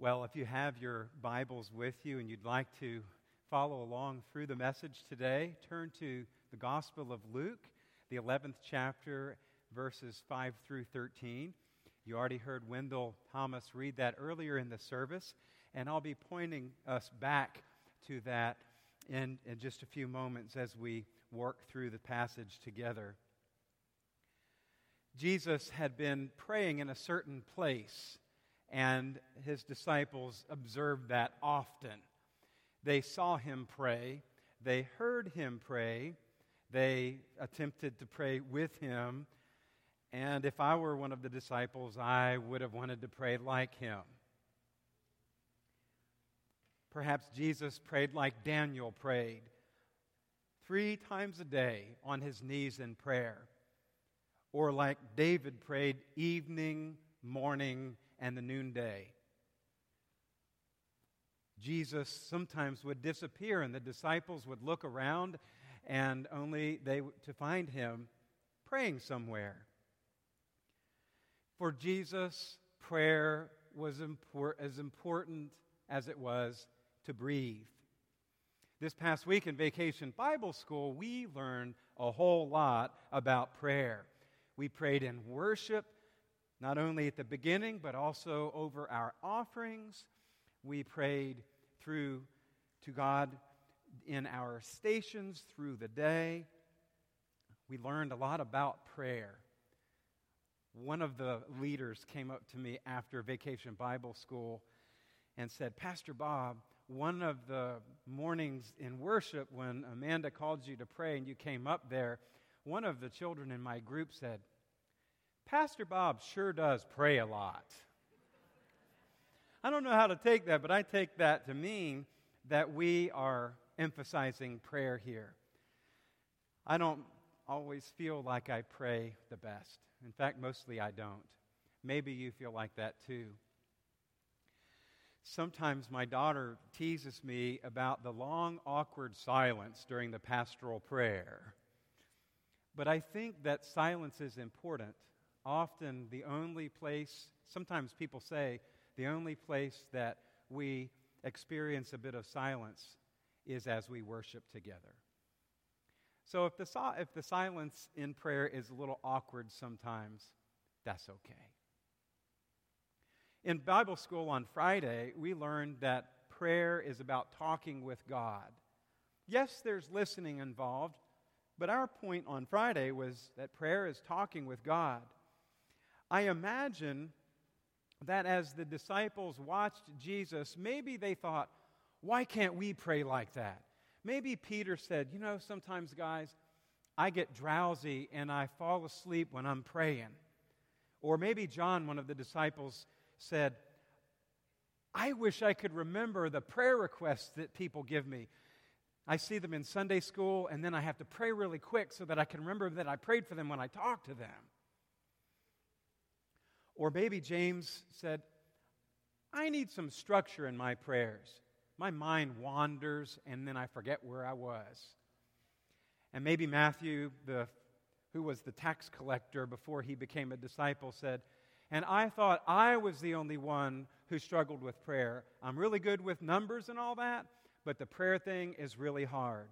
Well, if you have your Bibles with you and you'd like to follow along through the message today, turn to the Gospel of Luke, the 11th chapter, verses 5 through 13. You already heard Wendell Thomas read that earlier in the service, and I'll be pointing us back to that in, in just a few moments as we work through the passage together. Jesus had been praying in a certain place and his disciples observed that often. They saw him pray, they heard him pray, they attempted to pray with him, and if I were one of the disciples, I would have wanted to pray like him. Perhaps Jesus prayed like Daniel prayed, three times a day on his knees in prayer, or like David prayed evening, morning, and the noonday. Jesus sometimes would disappear, and the disciples would look around and only they to find him praying somewhere. For Jesus, prayer was as important as it was to breathe. This past week in Vacation Bible School, we learned a whole lot about prayer. We prayed in worship not only at the beginning, but also over our offerings. We prayed through to God in our stations through the day. We learned a lot about prayer. One of the leaders came up to me after Vacation Bible School and said, Pastor Bob, one of the mornings in worship when Amanda called you to pray and you came up there, one of the children in my group said, Pastor Bob sure does pray a lot. I don't know how to take that, but I take that to mean that we are emphasizing prayer here. I don't always feel like I pray the best. In fact, mostly I don't. Maybe you feel like that too. Sometimes my daughter teases me about the long, awkward silence during the pastoral prayer. But I think that silence is important often the only place, sometimes people say, the only place that we experience a bit of silence is as we worship together. So if the, if the silence in prayer is a little awkward sometimes, that's okay. In Bible school on Friday, we learned that prayer is about talking with God. Yes, there's listening involved, but our point on Friday was that prayer is talking with God. I imagine that as the disciples watched Jesus, maybe they thought, why can't we pray like that? Maybe Peter said, you know, sometimes, guys, I get drowsy and I fall asleep when I'm praying. Or maybe John, one of the disciples, said, I wish I could remember the prayer requests that people give me. I see them in Sunday school, and then I have to pray really quick so that I can remember that I prayed for them when I talk to them. Or maybe James said, I need some structure in my prayers. My mind wanders and then I forget where I was. And maybe Matthew, the, who was the tax collector before he became a disciple, said, And I thought I was the only one who struggled with prayer. I'm really good with numbers and all that, but the prayer thing is really hard.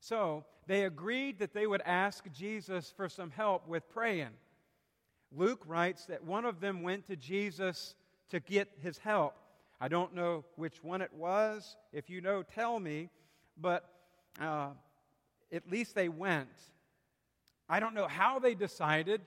So they agreed that they would ask Jesus for some help with praying. Luke writes that one of them went to Jesus to get his help. I don't know which one it was. If you know, tell me. But uh, at least they went. I don't know how they decided.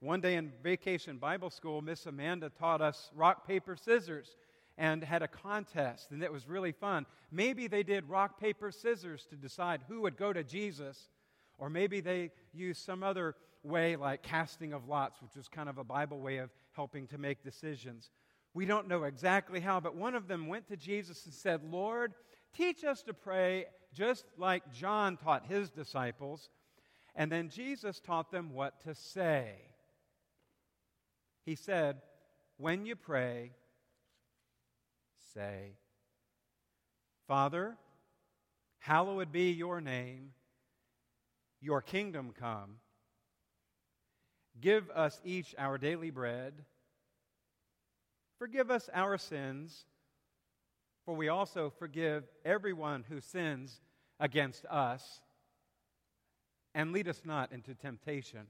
One day in vacation Bible school, Miss Amanda taught us rock, paper, scissors and had a contest, and it was really fun. Maybe they did rock, paper, scissors to decide who would go to Jesus, or maybe they used some other way like casting of lots, which was kind of a Bible way of helping to make decisions. We don't know exactly how, but one of them went to Jesus and said, Lord, teach us to pray just like John taught his disciples. And then Jesus taught them what to say. He said, When you pray, say, Father, hallowed be your name, your kingdom come. Give us each our daily bread. Forgive us our sins, For we also forgive everyone who sins against us, and lead us not into temptation.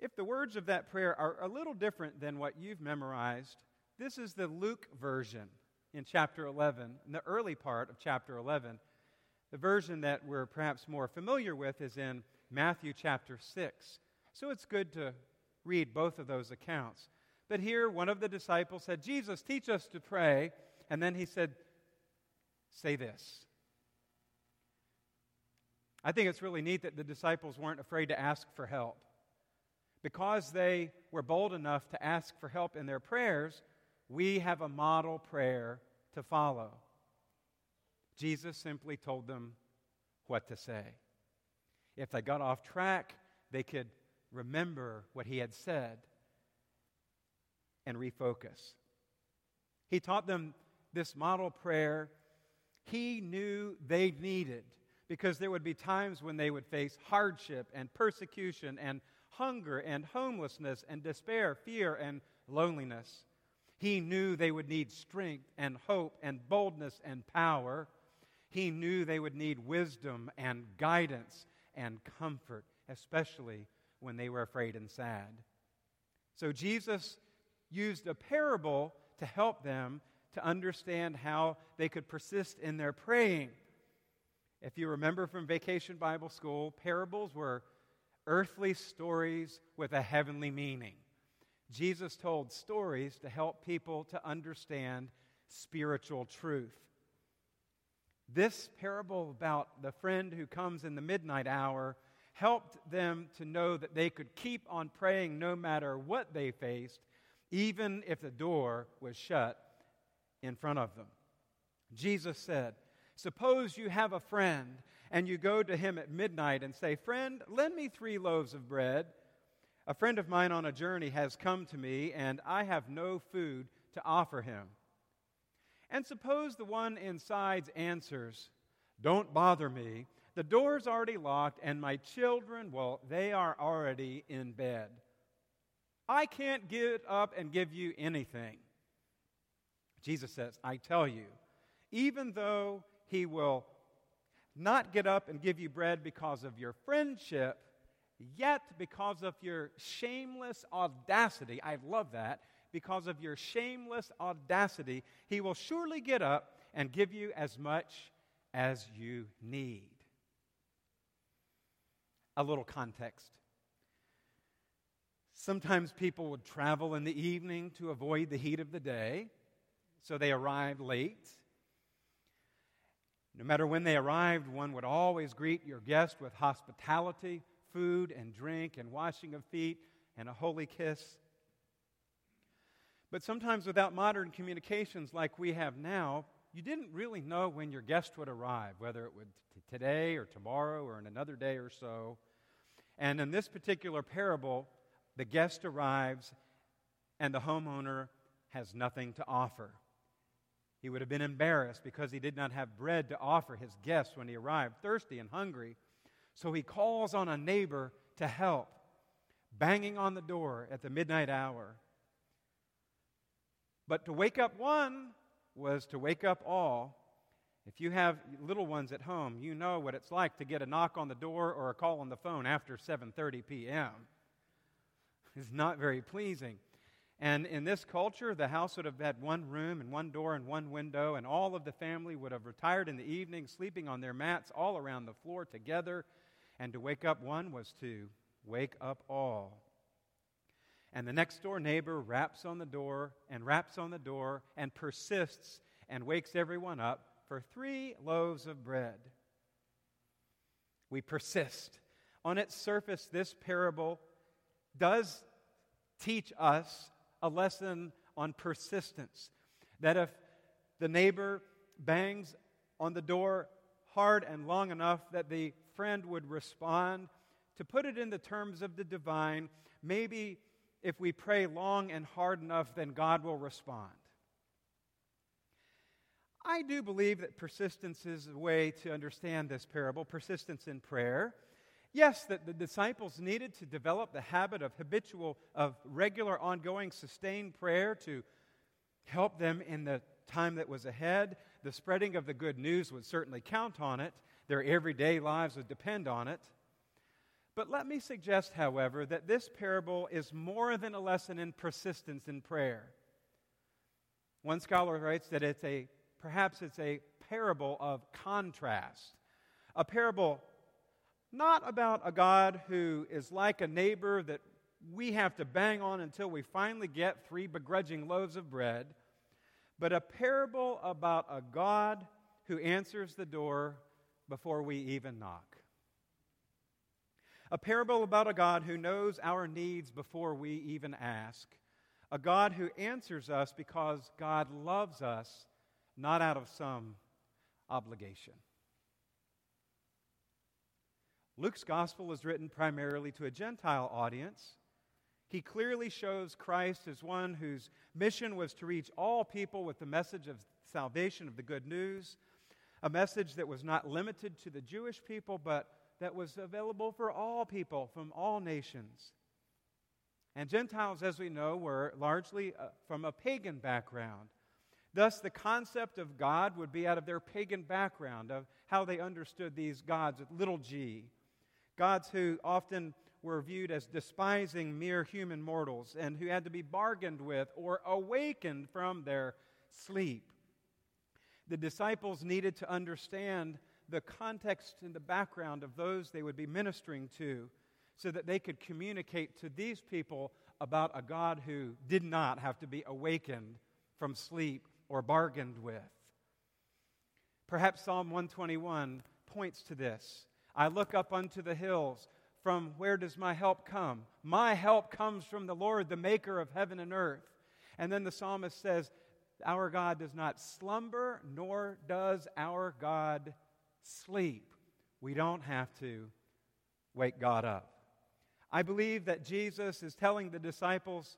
If the words of that prayer are a little different than what you've memorized, this is the Luke version in chapter 11, in the early part of chapter 11. The version that we're perhaps more familiar with is in Matthew chapter 6. So it's good to read both of those accounts. But here, one of the disciples said, Jesus, teach us to pray. And then he said, Say this. I think it's really neat that the disciples weren't afraid to ask for help. Because they were bold enough to ask for help in their prayers, we have a model prayer to follow. Jesus simply told them what to say. If they got off track, they could remember what he had said and refocus. He taught them this model prayer he knew they needed because there would be times when they would face hardship and persecution and hunger and homelessness and despair, fear and loneliness. He knew they would need strength and hope and boldness and power. He knew they would need wisdom and guidance and comfort, especially when they were afraid and sad. So Jesus used a parable to help them to understand how they could persist in their praying. If you remember from Vacation Bible School, parables were earthly stories with a heavenly meaning. Jesus told stories to help people to understand spiritual truth. This parable about the friend who comes in the midnight hour helped them to know that they could keep on praying no matter what they faced, even if the door was shut in front of them. Jesus said, Suppose you have a friend and you go to him at midnight and say, Friend, lend me three loaves of bread. A friend of mine on a journey has come to me, and I have no food to offer him. And suppose the one inside answers, Don't bother me. The door's already locked, and my children, well, they are already in bed. I can't get up and give you anything. Jesus says, I tell you, even though he will not get up and give you bread because of your friendship, yet because of your shameless audacity, I love that, because of your shameless audacity, he will surely get up and give you as much as you need. A little context. Sometimes people would travel in the evening to avoid the heat of the day, so they arrived late. No matter when they arrived, one would always greet your guest with hospitality, food and drink, and washing of feet, and a holy kiss. But sometimes, without modern communications like we have now, you didn't really know when your guest would arrive, whether it would t- today or tomorrow or in another day or so. And in this particular parable, the guest arrives and the homeowner has nothing to offer. He would have been embarrassed because he did not have bread to offer his guests when he arrived, thirsty and hungry. So he calls on a neighbor to help, banging on the door at the midnight hour. But to wake up one was to wake up all. If you have little ones at home, you know what it's like to get a knock on the door or a call on the phone after 7:30 p.m. It's not very pleasing. And in this culture, the house would have had one room and one door and one window, and all of the family would have retired in the evening, sleeping on their mats all around the floor together. And to wake up one was to wake up all. And the next door neighbor raps on the door and raps on the door and persists and wakes everyone up for three loaves of bread. We persist. On its surface, this parable does teach us a lesson on persistence. That if the neighbor bangs on the door hard and long enough, that the friend would respond. To put it in the terms of the divine, maybe if we pray long and hard enough, then God will respond. I do believe that persistence is a way to understand this parable, persistence in prayer. Yes, that the disciples needed to develop the habit of habitual, of regular, ongoing, sustained prayer to help them in the time that was ahead. The spreading of the good news would certainly count on it, their everyday lives would depend on it. But let me suggest, however, that this parable is more than a lesson in persistence in prayer. One scholar writes that it's a perhaps it's a parable of contrast. A parable not about a God who is like a neighbor that we have to bang on until we finally get three begrudging loaves of bread, but a parable about a God who answers the door before we even knock. A parable about a God who knows our needs before we even ask. A God who answers us because God loves us, not out of some obligation. Luke's gospel is written primarily to a Gentile audience. He clearly shows Christ as one whose mission was to reach all people with the message of salvation, of the good news, a message that was not limited to the Jewish people, but that was available for all people from all nations. And Gentiles, as we know, were largely uh, from a pagan background. Thus, the concept of God would be out of their pagan background, of how they understood these gods with little g. Gods who often were viewed as despising mere human mortals and who had to be bargained with or awakened from their sleep. The disciples needed to understand the context and the background of those they would be ministering to so that they could communicate to these people about a God who did not have to be awakened from sleep or bargained with. Perhaps Psalm 121 points to this. I look up unto the hills. From where does my help come? My help comes from the Lord, the maker of heaven and earth. And then the psalmist says, Our God does not slumber, nor does our God sleep. We don't have to wake God up. I believe that Jesus is telling the disciples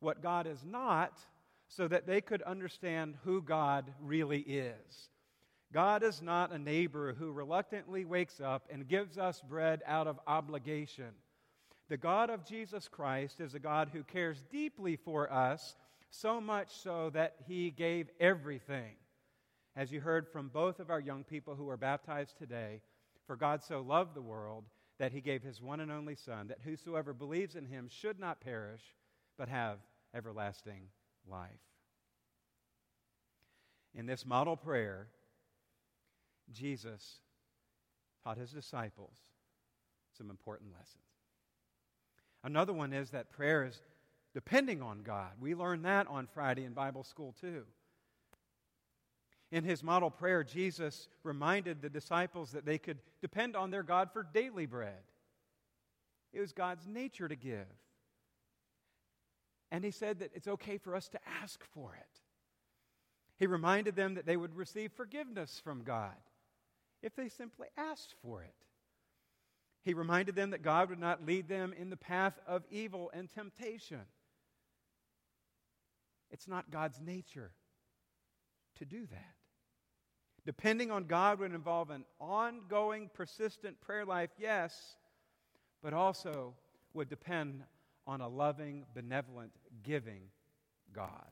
what God is not so that they could understand who God really is. God is not a neighbor who reluctantly wakes up and gives us bread out of obligation. The God of Jesus Christ is a God who cares deeply for us, so much so that he gave everything. As you heard from both of our young people who were baptized today, for God so loved the world that he gave his one and only Son, that whosoever believes in him should not perish, but have everlasting life. In this model prayer, Jesus taught his disciples some important lessons. Another one is that prayer is depending on God. We learned that on Friday in Bible school too. In his model prayer, Jesus reminded the disciples that they could depend on their God for daily bread. It was God's nature to give. And he said that it's okay for us to ask for it. He reminded them that they would receive forgiveness from God if they simply asked for it. He reminded them that God would not lead them in the path of evil and temptation. It's not God's nature to do that. Depending on God would involve an ongoing, persistent prayer life, yes, but also would depend on a loving, benevolent, giving God.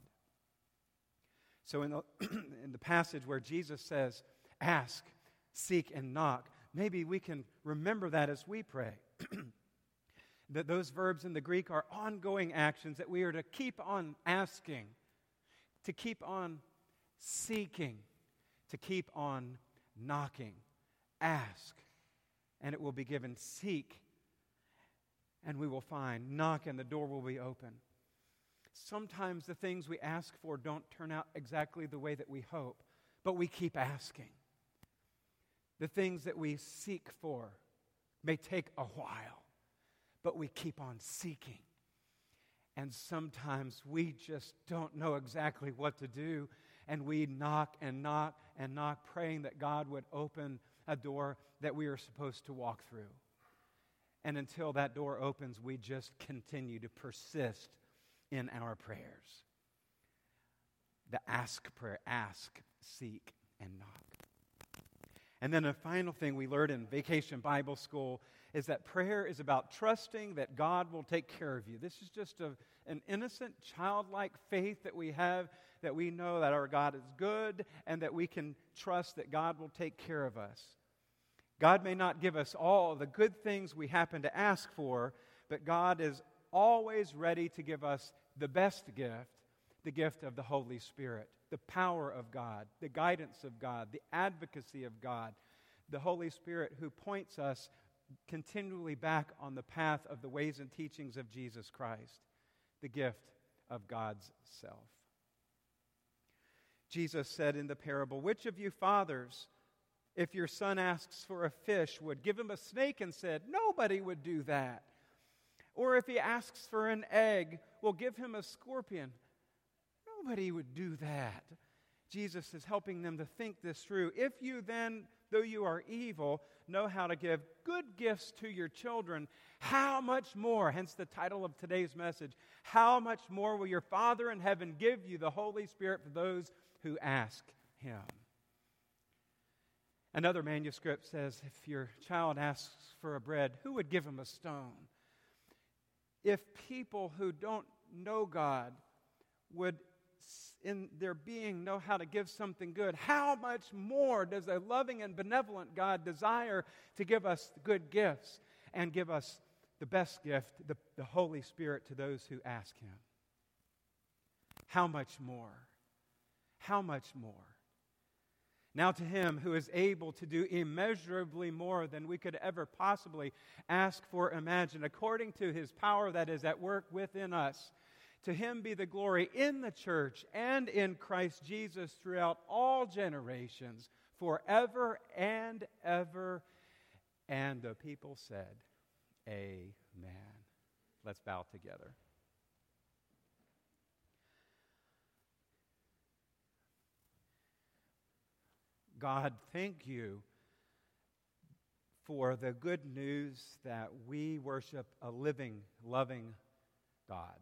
So, in the, in the passage where Jesus says, Ask, seek, and knock. Maybe we can remember that as we pray. that those verbs in the Greek are ongoing actions that we are to keep on asking, to keep on seeking, to keep on knocking. Ask, and it will be given. Seek, and we will find. Knock, and the door will be open. Sometimes the things we ask for don't turn out exactly the way that we hope, but we keep asking the things that we seek for may take a while, but we keep on seeking. And sometimes we just don't know exactly what to do, and we knock and knock and knock, praying that God would open a door that we are supposed to walk through. And until that door opens, we just continue to persist in our prayers. The ask prayer ask, seek, and knock. And then a final thing we learned in vacation Bible school is that prayer is about trusting that God will take care of you. This is just a, an innocent, childlike faith that we have that we know that our God is good and that we can trust that God will take care of us. God may not give us all the good things we happen to ask for, but God is always ready to give us the best gift the gift of the Holy Spirit, the power of God, the guidance of God, the advocacy of God, the Holy Spirit who points us continually back on the path of the ways and teachings of Jesus Christ, the gift of God's self. Jesus said in the parable, Which of you fathers, if your son asks for a fish, would give him a snake and said, Nobody would do that. Or if he asks for an egg, will give him a scorpion. Nobody would do that. Jesus is helping them to think this through. If you then, though you are evil, know how to give good gifts to your children, how much more, hence the title of today's message, how much more will your Father in heaven give you the Holy Spirit for those who ask him? Another manuscript says if your child asks for a bread, who would give him a stone? If people who don't know God would in their being know how to give something good, how much more does a loving and benevolent God desire to give us good gifts and give us the best gift, the, the Holy Spirit, to those who ask Him? How much more? How much more? Now, to him who is able to do immeasurably more than we could ever possibly ask for, imagine, according to his power that is at work within us. To him be the glory in the church and in Christ Jesus throughout all generations, forever and ever. And the people said, Amen. Let's bow together. God, thank you for the good news that we worship a living, loving God.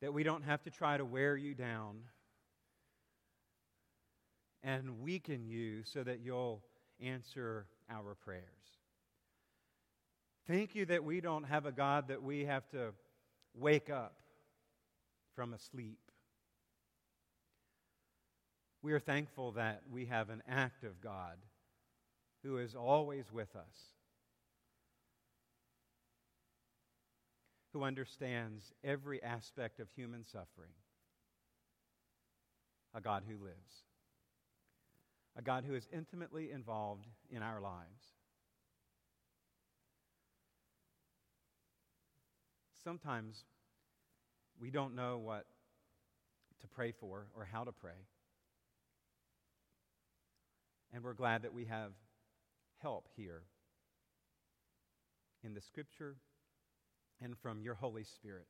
That we don't have to try to wear you down and weaken you so that you'll answer our prayers. Thank you that we don't have a God that we have to wake up from a sleep. We are thankful that we have an active God who is always with us who understands every aspect of human suffering, a God who lives, a God who is intimately involved in our lives. Sometimes we don't know what to pray for or how to pray. And we're glad that we have help here in the scripture and from your Holy Spirit,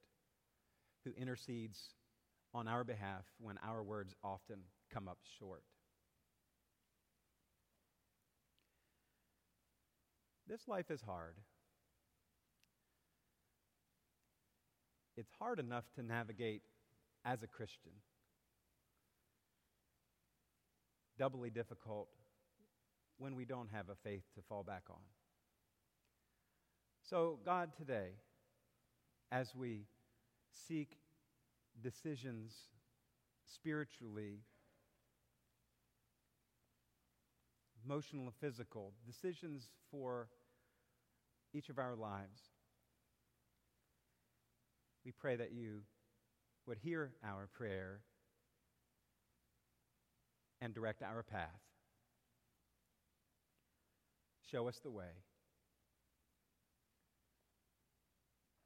who intercedes on our behalf when our words often come up short. This life is hard. It's hard enough to navigate as a Christian. Doubly difficult when we don't have a faith to fall back on. So, God, today, as we seek decisions spiritually, emotional and physical, decisions for each of our lives. We pray that you would hear our prayer and direct our path. Show us the way.